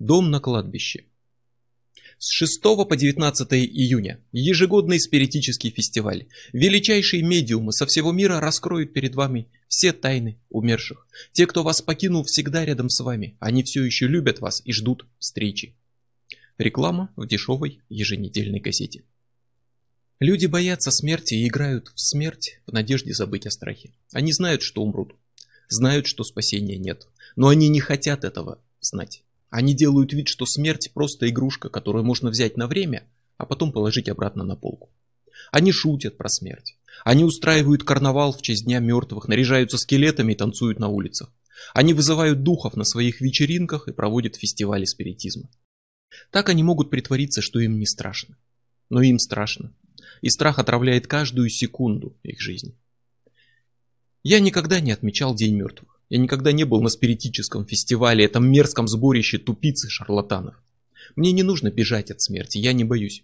Дом на кладбище. С 6 по 19 июня ежегодный спиритический фестиваль. Величайшие медиумы со всего мира раскроют перед вами все тайны умерших. Те, кто вас покинул, всегда рядом с вами. Они все еще любят вас и ждут встречи. Реклама в дешевой еженедельной газете. Люди боятся смерти и играют в смерть в надежде забыть о страхе. Они знают, что умрут. Знают, что спасения нет. Но они не хотят этого знать. Они делают вид, что смерть просто игрушка, которую можно взять на время, а потом положить обратно на полку. Они шутят про смерть. Они устраивают карнавал в честь Дня мертвых, наряжаются скелетами и танцуют на улицах. Они вызывают духов на своих вечеринках и проводят фестивали спиритизма. Так они могут притвориться, что им не страшно. Но им страшно. И страх отравляет каждую секунду их жизни. Я никогда не отмечал День мертвых. Я никогда не был на спиритическом фестивале, этом мерзком сборище тупиц и шарлатанов. Мне не нужно бежать от смерти, я не боюсь.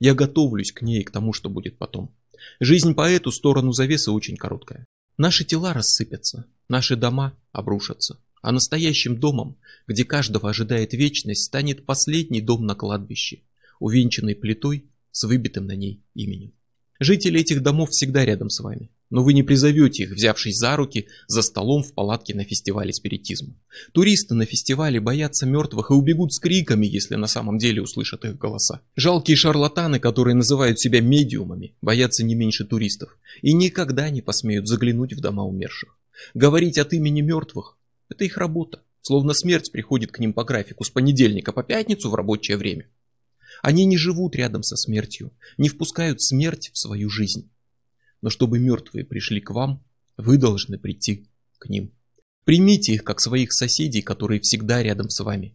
Я готовлюсь к ней и к тому, что будет потом. Жизнь по эту сторону завесы очень короткая. Наши тела рассыпятся, наши дома обрушатся. А настоящим домом, где каждого ожидает вечность, станет последний дом на кладбище, увенчанный плитой с выбитым на ней именем. Жители этих домов всегда рядом с вами. Но вы не призовете их, взявшись за руки, за столом в палатке на фестивале спиритизма. Туристы на фестивале боятся мертвых и убегут с криками, если на самом деле услышат их голоса. Жалкие шарлатаны, которые называют себя медиумами, боятся не меньше туристов и никогда не посмеют заглянуть в дома умерших. Говорить от имени мертвых – это их работа, словно смерть приходит к ним по графику с понедельника по пятницу в рабочее время. Они не живут рядом со смертью, не впускают смерть в свою жизнь. Но чтобы мертвые пришли к вам, вы должны прийти к ним. Примите их как своих соседей, которые всегда рядом с вами.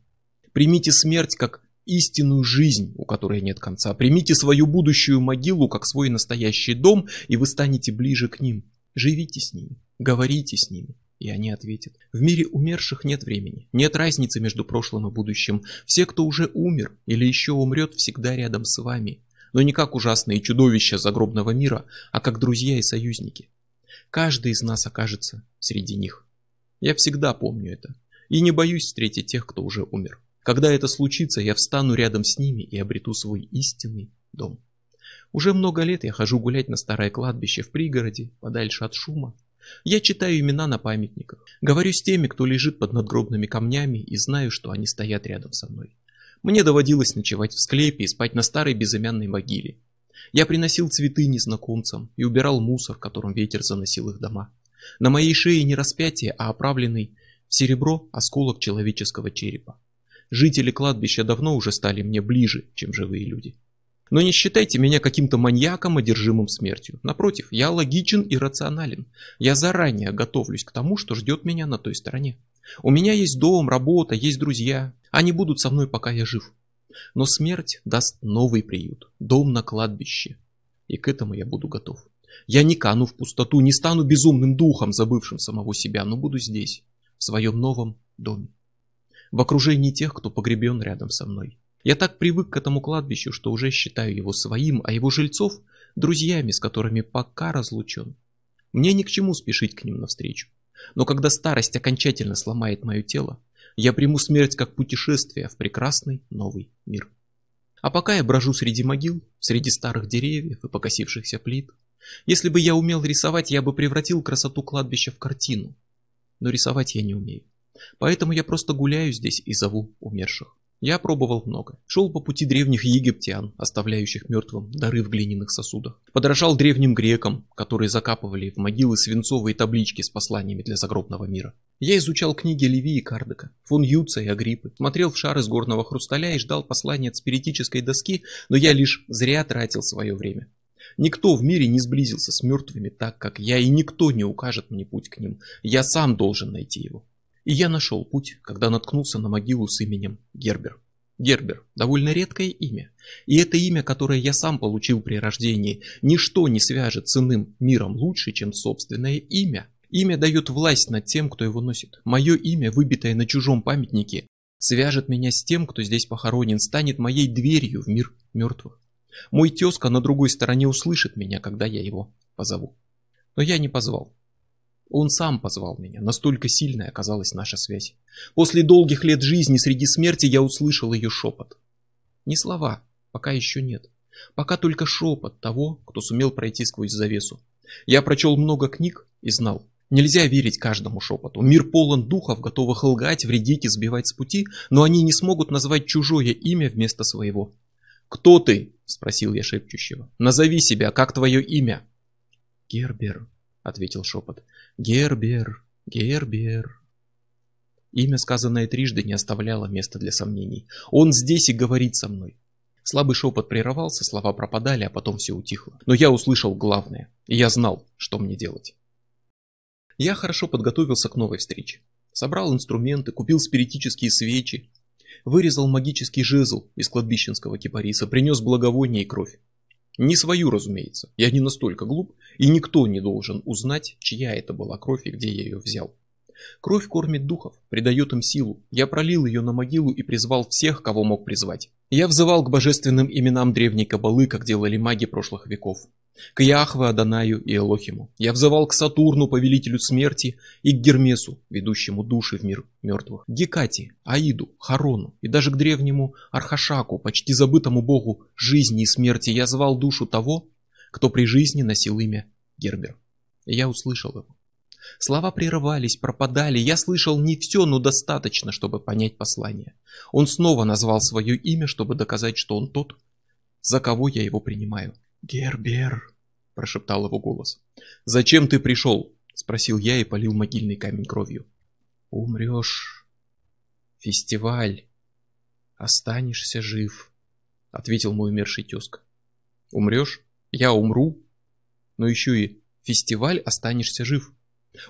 Примите смерть как истинную жизнь, у которой нет конца. Примите свою будущую могилу как свой настоящий дом, и вы станете ближе к ним. Живите с ними, говорите с ними, и они ответят. В мире умерших нет времени, нет разницы между прошлым и будущим. Все, кто уже умер или еще умрет, всегда рядом с вами но не как ужасные чудовища загробного мира, а как друзья и союзники. Каждый из нас окажется среди них. Я всегда помню это и не боюсь встретить тех, кто уже умер. Когда это случится, я встану рядом с ними и обрету свой истинный дом. Уже много лет я хожу гулять на старое кладбище в пригороде, подальше от шума. Я читаю имена на памятниках, говорю с теми, кто лежит под надгробными камнями и знаю, что они стоят рядом со мной. Мне доводилось ночевать в склепе и спать на старой безымянной могиле. Я приносил цветы незнакомцам и убирал мусор, которым ветер заносил их дома. На моей шее не распятие, а оправленный в серебро осколок человеческого черепа. Жители кладбища давно уже стали мне ближе, чем живые люди. Но не считайте меня каким-то маньяком, одержимым смертью. Напротив, я логичен и рационален. Я заранее готовлюсь к тому, что ждет меня на той стороне. У меня есть дом, работа, есть друзья. Они будут со мной, пока я жив. Но смерть даст новый приют, дом на кладбище. И к этому я буду готов. Я не кану в пустоту, не стану безумным духом, забывшим самого себя, но буду здесь, в своем новом доме. В окружении тех, кто погребен рядом со мной. Я так привык к этому кладбищу, что уже считаю его своим, а его жильцов – друзьями, с которыми пока разлучен. Мне ни к чему спешить к ним навстречу. Но когда старость окончательно сломает мое тело, я приму смерть как путешествие в прекрасный новый мир. А пока я брожу среди могил, среди старых деревьев и покосившихся плит. Если бы я умел рисовать, я бы превратил красоту кладбища в картину. Но рисовать я не умею. Поэтому я просто гуляю здесь и зову умерших. Я пробовал много. Шел по пути древних египтян, оставляющих мертвым дары в глиняных сосудах. Подражал древним грекам, которые закапывали в могилы свинцовые таблички с посланиями для загробного мира. Я изучал книги Леви и Кардека, фон Юца и Агриппы, смотрел в шар из горного хрусталя и ждал послания от спиритической доски, но я лишь зря тратил свое время. Никто в мире не сблизился с мертвыми так, как я, и никто не укажет мне путь к ним. Я сам должен найти его. И я нашел путь, когда наткнулся на могилу с именем Гербер. Гербер – довольно редкое имя. И это имя, которое я сам получил при рождении, ничто не свяжет с иным миром лучше, чем собственное имя. Имя дает власть над тем, кто его носит. Мое имя, выбитое на чужом памятнике, свяжет меня с тем, кто здесь похоронен, станет моей дверью в мир мертвых. Мой тезка на другой стороне услышит меня, когда я его позову. Но я не позвал. Он сам позвал меня, настолько сильной оказалась наша связь. После долгих лет жизни среди смерти я услышал ее шепот. Не слова, пока еще нет. Пока только шепот того, кто сумел пройти сквозь завесу. Я прочел много книг и знал, нельзя верить каждому шепоту. Мир полон духов, готовых лгать, вредить и сбивать с пути, но они не смогут назвать чужое имя вместо своего. «Кто ты?» – спросил я шепчущего. «Назови себя, как твое имя?» «Гербер», — ответил шепот. «Гербер, Гербер». Имя, сказанное трижды, не оставляло места для сомнений. Он здесь и говорит со мной. Слабый шепот прерывался, слова пропадали, а потом все утихло. Но я услышал главное, и я знал, что мне делать. Я хорошо подготовился к новой встрече. Собрал инструменты, купил спиритические свечи, вырезал магический жезл из кладбищенского кипариса, принес благовоние и кровь. Не свою, разумеется. Я не настолько глуп, и никто не должен узнать, чья это была кровь и где я ее взял. Кровь кормит духов, придает им силу. Я пролил ее на могилу и призвал всех, кого мог призвать. Я взывал к божественным именам древней кабалы, как делали маги прошлых веков к Яхве, Адонаю и Элохиму. Я взывал к Сатурну, повелителю смерти, и к Гермесу, ведущему души в мир мертвых, Гекате, Аиду, Харону и даже к древнему Архашаку, почти забытому богу жизни и смерти. Я звал душу того, кто при жизни носил имя Гербер. Я услышал его. Слова прерывались, пропадали. Я слышал не все, но достаточно, чтобы понять послание. Он снова назвал свое имя, чтобы доказать, что он тот, за кого я его принимаю. «Гербер», — прошептал его голос. «Зачем ты пришел?» — спросил я и полил могильный камень кровью. «Умрешь. Фестиваль. Останешься жив», — ответил мой умерший тезка. «Умрешь? Я умру. Но еще и фестиваль останешься жив».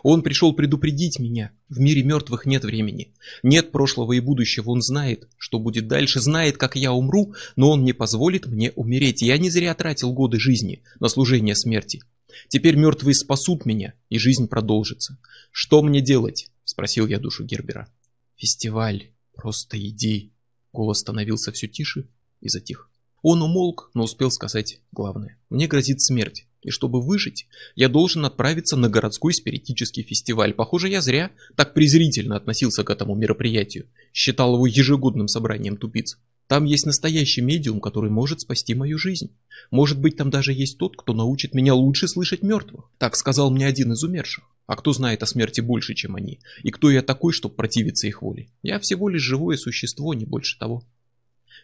Он пришел предупредить меня. В мире мертвых нет времени. Нет прошлого и будущего. Он знает, что будет дальше, знает, как я умру, но он не позволит мне умереть. Я не зря тратил годы жизни на служение смерти. Теперь мертвые спасут меня, и жизнь продолжится. Что мне делать? Спросил я душу Гербера. Фестиваль. Просто иди. Голос становился все тише и затих. Он умолк, но успел сказать главное. Мне грозит смерть. И чтобы выжить, я должен отправиться на городской спиритический фестиваль. Похоже, я зря так презрительно относился к этому мероприятию. Считал его ежегодным собранием тупиц. Там есть настоящий медиум, который может спасти мою жизнь. Может быть, там даже есть тот, кто научит меня лучше слышать мертвых. Так сказал мне один из умерших. А кто знает о смерти больше, чем они? И кто я такой, чтобы противиться их воле? Я всего лишь живое существо, не больше того.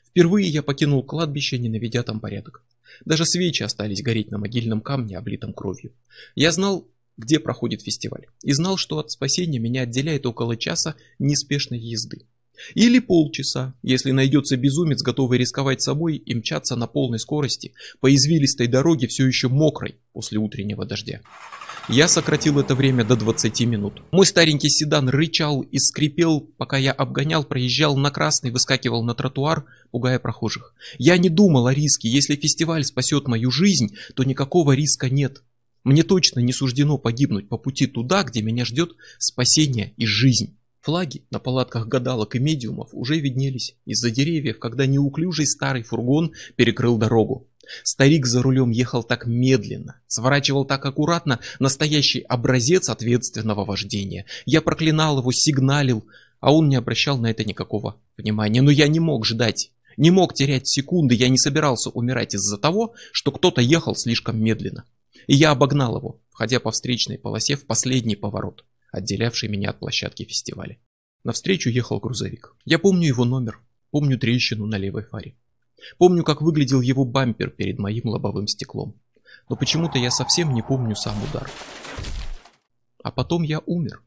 Впервые я покинул кладбище, не наведя там порядок. Даже свечи остались гореть на могильном камне, облитом кровью. Я знал, где проходит фестиваль, и знал, что от спасения меня отделяет около часа неспешной езды. Или полчаса, если найдется безумец, готовый рисковать собой и мчаться на полной скорости по извилистой дороге, все еще мокрой после утреннего дождя. Я сократил это время до 20 минут. Мой старенький седан рычал и скрипел, пока я обгонял, проезжал на красный, выскакивал на тротуар, пугая прохожих. Я не думал о риске. Если фестиваль спасет мою жизнь, то никакого риска нет. Мне точно не суждено погибнуть по пути туда, где меня ждет спасение и жизнь. Флаги на палатках гадалок и медиумов уже виднелись из-за деревьев, когда неуклюжий старый фургон перекрыл дорогу. Старик за рулем ехал так медленно, сворачивал так аккуратно, настоящий образец ответственного вождения. Я проклинал его, сигналил, а он не обращал на это никакого внимания. Но я не мог ждать, не мог терять секунды, я не собирался умирать из-за того, что кто-то ехал слишком медленно. И я обогнал его, входя по встречной полосе в последний поворот, отделявший меня от площадки фестиваля. Навстречу ехал грузовик. Я помню его номер, помню трещину на левой фаре. Помню, как выглядел его бампер перед моим лобовым стеклом. Но почему-то я совсем не помню сам удар. А потом я умер.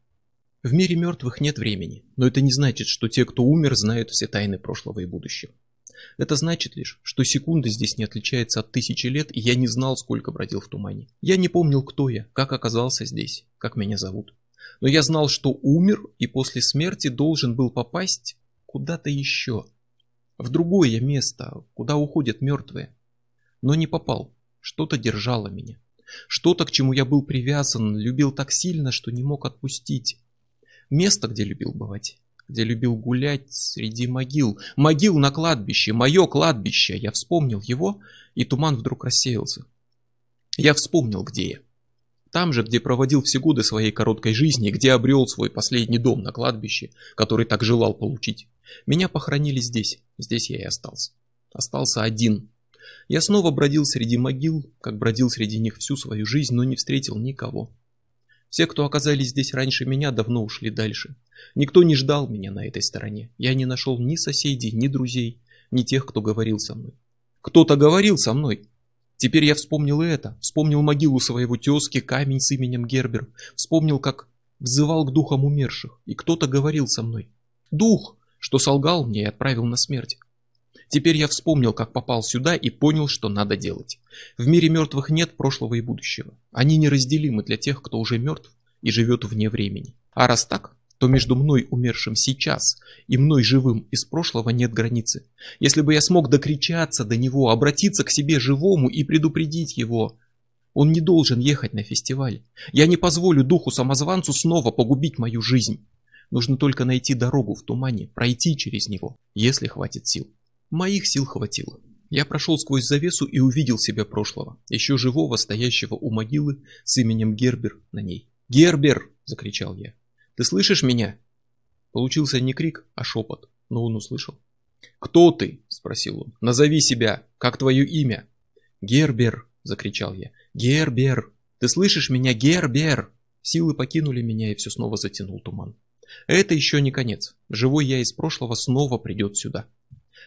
В мире мертвых нет времени, но это не значит, что те, кто умер, знают все тайны прошлого и будущего. Это значит лишь, что секунда здесь не отличается от тысячи лет, и я не знал, сколько бродил в тумане. Я не помнил, кто я, как оказался здесь, как меня зовут. Но я знал, что умер и после смерти должен был попасть куда-то еще в другое место, куда уходят мертвые. Но не попал. Что-то держало меня. Что-то, к чему я был привязан, любил так сильно, что не мог отпустить. Место, где любил бывать. Где любил гулять среди могил. Могил на кладбище. Мое кладбище. Я вспомнил его, и туман вдруг рассеялся. Я вспомнил, где я. Там же, где проводил все годы своей короткой жизни, где обрел свой последний дом на кладбище, который так желал получить. Меня похоронили здесь, здесь я и остался. Остался один. Я снова бродил среди могил, как бродил среди них всю свою жизнь, но не встретил никого. Все, кто оказались здесь раньше меня, давно ушли дальше. Никто не ждал меня на этой стороне. Я не нашел ни соседей, ни друзей, ни тех, кто говорил со мной. Кто-то говорил со мной, Теперь я вспомнил и это. Вспомнил могилу своего тезки, камень с именем Гербер. Вспомнил, как взывал к духам умерших. И кто-то говорил со мной. Дух, что солгал мне и отправил на смерть. Теперь я вспомнил, как попал сюда и понял, что надо делать. В мире мертвых нет прошлого и будущего. Они неразделимы для тех, кто уже мертв и живет вне времени. А раз так, то между мной, умершим сейчас, и мной, живым из прошлого, нет границы. Если бы я смог докричаться до него, обратиться к себе живому и предупредить его, он не должен ехать на фестиваль. Я не позволю духу-самозванцу снова погубить мою жизнь. Нужно только найти дорогу в тумане, пройти через него, если хватит сил. Моих сил хватило. Я прошел сквозь завесу и увидел себя прошлого, еще живого, стоящего у могилы с именем Гербер на ней. «Гербер!» – закричал я. Ты слышишь меня?» Получился не крик, а шепот, но он услышал. «Кто ты?» – спросил он. «Назови себя. Как твое имя?» «Гербер!» – закричал я. «Гербер! Ты слышишь меня, Гербер?» Силы покинули меня, и все снова затянул туман. Это еще не конец. Живой я из прошлого снова придет сюда.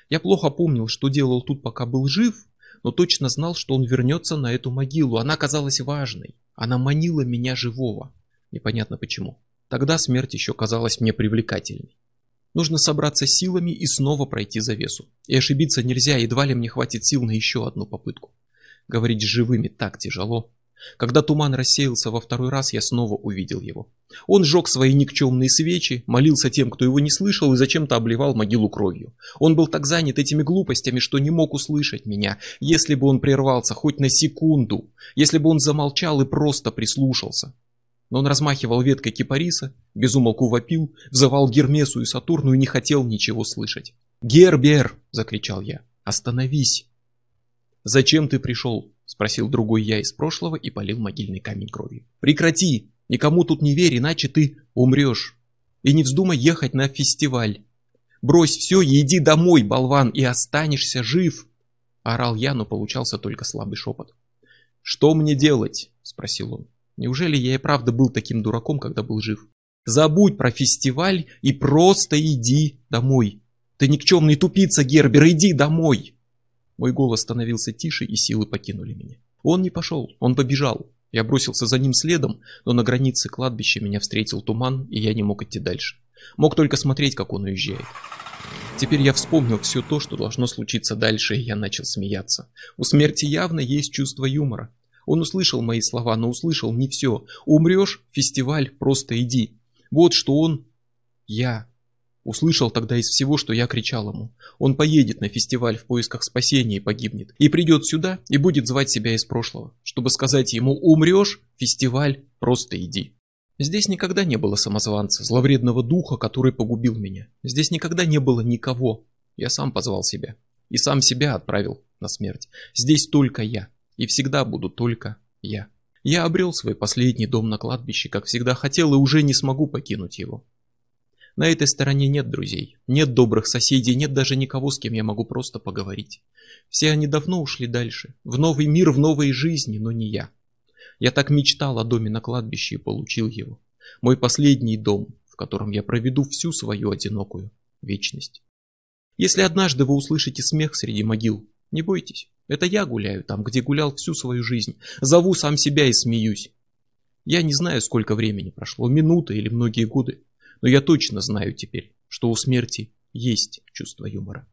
Я плохо помнил, что делал тут, пока был жив, но точно знал, что он вернется на эту могилу. Она казалась важной. Она манила меня живого. Непонятно почему. Тогда смерть еще казалась мне привлекательной. Нужно собраться силами и снова пройти завесу. И ошибиться нельзя, едва ли мне хватит сил на еще одну попытку. Говорить с живыми так тяжело. Когда туман рассеялся во второй раз, я снова увидел его. Он сжег свои никчемные свечи, молился тем, кто его не слышал, и зачем-то обливал могилу кровью. Он был так занят этими глупостями, что не мог услышать меня, если бы он прервался хоть на секунду, если бы он замолчал и просто прислушался но он размахивал веткой кипариса, безумолку вопил, взывал Гермесу и Сатурну и не хотел ничего слышать. «Гербер!» – закричал я. «Остановись!» «Зачем ты пришел?» – спросил другой я из прошлого и полил могильный камень кровью. «Прекрати! Никому тут не верь, иначе ты умрешь. И не вздумай ехать на фестиваль. Брось все и иди домой, болван, и останешься жив!» Орал я, но получался только слабый шепот. «Что мне делать?» – спросил он. Неужели я и правда был таким дураком, когда был жив? Забудь про фестиваль и просто иди домой. Ты никчемный тупица, Гербер, иди домой. Мой голос становился тише, и силы покинули меня. Он не пошел, он побежал. Я бросился за ним следом, но на границе кладбища меня встретил туман, и я не мог идти дальше. Мог только смотреть, как он уезжает. Теперь я вспомнил все то, что должно случиться дальше, и я начал смеяться. У смерти явно есть чувство юмора. Он услышал мои слова, но услышал не все. Умрешь, фестиваль, просто иди. Вот что он... Я. Услышал тогда из всего, что я кричал ему. Он поедет на фестиваль в поисках спасения и погибнет. И придет сюда и будет звать себя из прошлого, чтобы сказать ему «Умрешь, фестиваль, просто иди». Здесь никогда не было самозванца, зловредного духа, который погубил меня. Здесь никогда не было никого. Я сам позвал себя. И сам себя отправил на смерть. Здесь только я и всегда буду только я. Я обрел свой последний дом на кладбище, как всегда хотел, и уже не смогу покинуть его. На этой стороне нет друзей, нет добрых соседей, нет даже никого, с кем я могу просто поговорить. Все они давно ушли дальше, в новый мир, в новые жизни, но не я. Я так мечтал о доме на кладбище и получил его. Мой последний дом, в котором я проведу всю свою одинокую вечность. Если однажды вы услышите смех среди могил, не бойтесь. Это я гуляю там, где гулял всю свою жизнь. Зову сам себя и смеюсь. Я не знаю, сколько времени прошло, минуты или многие годы, но я точно знаю теперь, что у смерти есть чувство юмора.